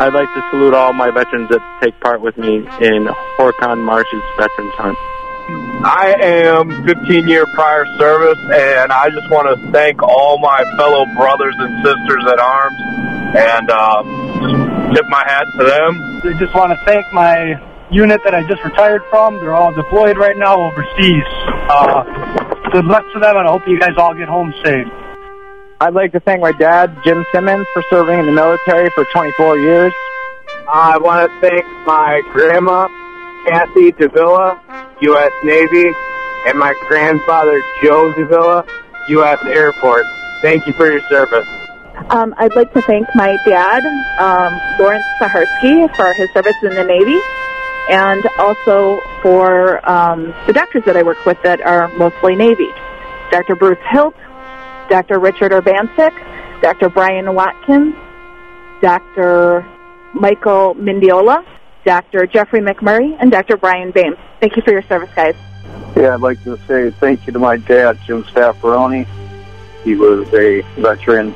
I'd like to salute all my veterans that take part with me in Horicon Marshes Veterans Hunt. I am 15 year prior service, and I just want to thank all my fellow brothers and sisters at arms, and uh, just tip my hat to them. I just want to thank my unit that I just retired from. They're all deployed right now overseas. Uh, good luck to them, and I hope you guys all get home safe. I'd like to thank my dad, Jim Simmons, for serving in the military for 24 years. I want to thank my grandma, Kathy Davila, U.S. Navy, and my grandfather, Joe Davila, U.S. Air Force. Thank you for your service. Um, I'd like to thank my dad, um, Lawrence Saharsky, for his service in the Navy, and also for um, the doctors that I work with that are mostly Navy. Dr. Bruce Hilt, Dr. Richard Urbancic, Dr. Brian Watkins, Dr. Michael Mindiola, Dr. Jeffrey McMurray, and Dr. Brian Bames. Thank you for your service, guys. Yeah, I'd like to say thank you to my dad, Jim Staffaroni. He was a veteran.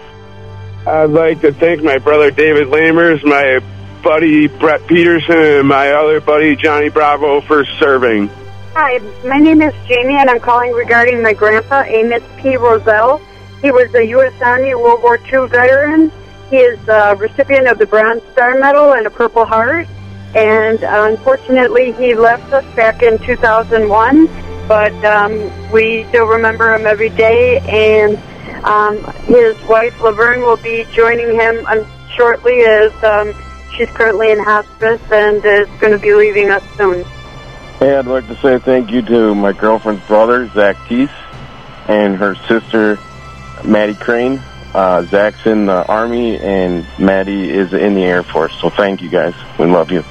I'd like to thank my brother David Lamers, my buddy Brett Peterson, and my other buddy Johnny Bravo for serving. Hi, my name is Jamie, and I'm calling regarding my grandpa, Amos P. Roselle. He was a U.S. Army World War II veteran. He is a recipient of the Bronze Star Medal and a Purple Heart. And unfortunately, he left us back in 2001. But um, we still remember him every day. And um, his wife, Laverne, will be joining him um, shortly as um, she's currently in hospice and is going to be leaving us soon. Hey, I'd like to say thank you to my girlfriend's brother, Zach Teese, and her sister, Maddie Crane. Uh, Zach's in the Army, and Maddie is in the Air Force. So thank you guys. We love you.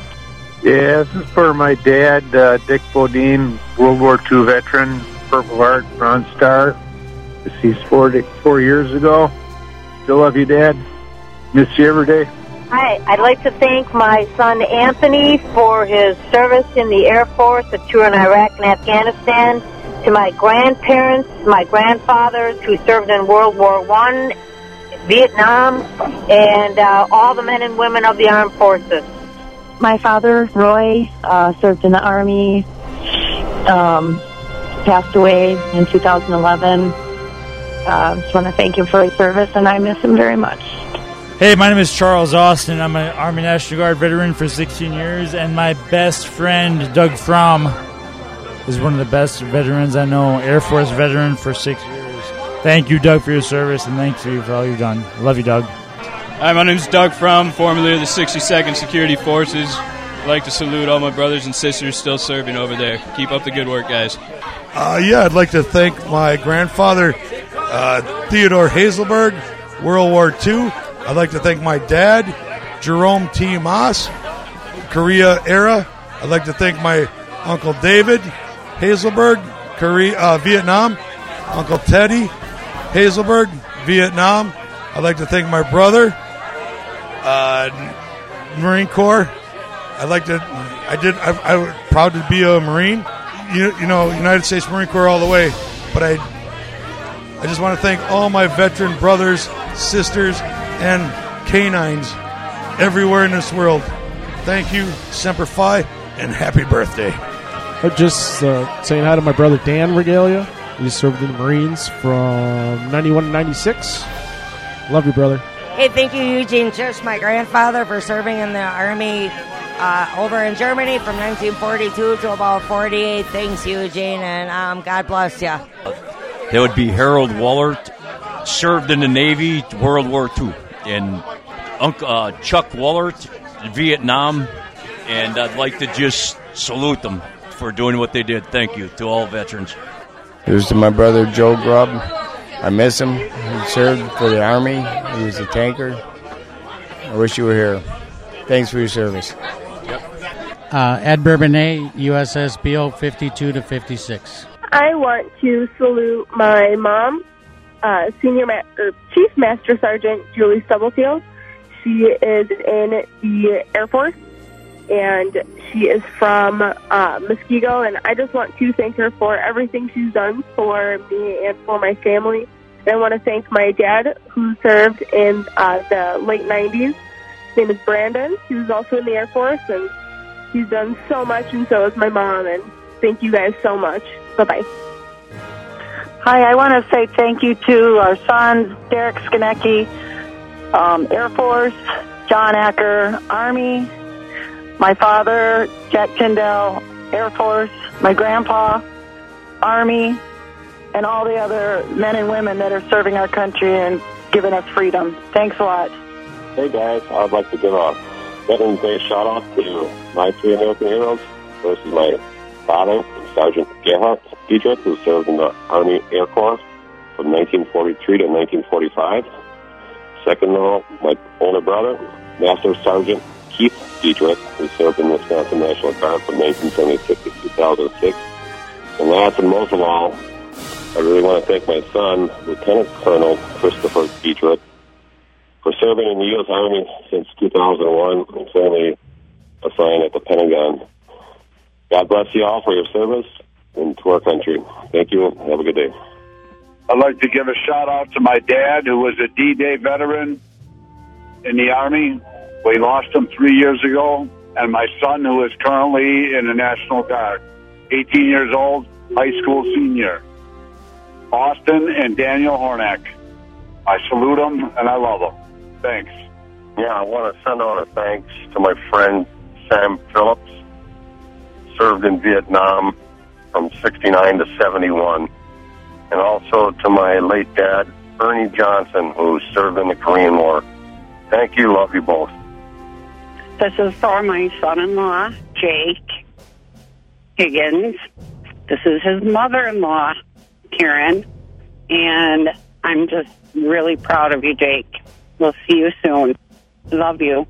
Yeah, this is for my dad, uh, Dick Bodine, World War II veteran, Purple Heart, Bronze Star. Deceased four, four years ago. Still love you, Dad. Miss you every day. Hi, I'd like to thank my son Anthony for his service in the Air Force, a tour in Iraq and Afghanistan. To my grandparents, my grandfathers who served in World War One, Vietnam, and uh, all the men and women of the armed forces. My father, Roy, uh, served in the Army, um, passed away in 2011. Uh, just want to thank him for his service, and I miss him very much. Hey, my name is Charles Austin. I'm an Army National Guard veteran for 16 years, and my best friend, Doug Fromm, is one of the best veterans I know, Air Force veteran for six years. Thank you, Doug, for your service, and thanks you for all you've done. Love you, Doug. Hi, my name is Doug Fromm, formerly of the 62nd Security Forces. I'd like to salute all my brothers and sisters still serving over there. Keep up the good work, guys. Uh, yeah, I'd like to thank my grandfather, uh, Theodore Hazelberg, World War II. I'd like to thank my dad, Jerome T. Moss, Korea era. I'd like to thank my Uncle David Hazelberg, Korea, uh, Vietnam, Uncle Teddy Hazelberg, Vietnam. I'd like to thank my brother, uh, Marine Corps. I'd like to. I did. I, I was proud to be a Marine. You, you know, United States Marine Corps all the way. But I, I just want to thank all my veteran brothers, sisters, and canines everywhere in this world. Thank you, Semper Fi, and happy birthday. I'm just uh, saying hi to my brother Dan Regalia. He served in the Marines from 91 to 96. Love you, brother. Hey, thank you, Eugene Church, my grandfather, for serving in the Army uh, over in Germany from 1942 to about 48. Thanks, Eugene, and um, God bless you. That would be Harold Wallert, served in the Navy, World War II. And Uncle uh, Chuck Wallert, Vietnam. And I'd like to just salute them for doing what they did. Thank you to all veterans. Here's to my brother Joe Grubb. I miss him. He served for the Army. He was a tanker. I wish you were here. Thanks for your service. Uh, Ed Bourbonnais, USS BO 52 to 56. I want to salute my mom, uh, Senior Ma- or Chief Master Sergeant Julie Stubblefield. She is in the Air Force, and she is from uh, Muskego. And I just want to thank her for everything she's done for me and for my family. And I want to thank my dad, who served in uh, the late 90s, His name is Brandon. He was also in the Air Force, and he's done so much, and so is my mom. And thank you guys so much. Bye bye. Hi, I want to say thank you to our sons, Derek Skanecki, um, Air Force, John Acker, Army, my father, Jack Tyndall, Air Force, my grandpa, Army, and all the other men and women that are serving our country and giving us freedom. Thanks a lot. Hey guys, I'd like to give a Veterans Day shout out to my three American heroes. First is my father, Sergeant Gerhard Diedrich, who served in the Army Air Corps from 1943 to 1945. Second of all, my older brother, Master Sergeant Keith Diedrich, who served in the Wisconsin National Guard from 1976 to 2006. And last and most of all, I really want to thank my son, Lieutenant Colonel Christopher Diedrich, for serving in the U.S. Army since 2001 and currently assigned at the Pentagon. God bless you all for your service and to our country. Thank you. Have a good day. I'd like to give a shout out to my dad, who was a D-Day veteran in the Army. We lost him three years ago, and my son, who is currently in the National Guard, 18 years old, high school senior. Austin and Daniel Hornack. I salute them and I love them. Thanks. Yeah, I want to send out a thanks to my friend Sam Phillips. Served in Vietnam from 69 to 71. And also to my late dad, Ernie Johnson, who served in the Korean War. Thank you. Love you both. This is for my son-in-law, Jake Higgins. This is his mother-in-law, Karen. And I'm just really proud of you, Jake. We'll see you soon. Love you.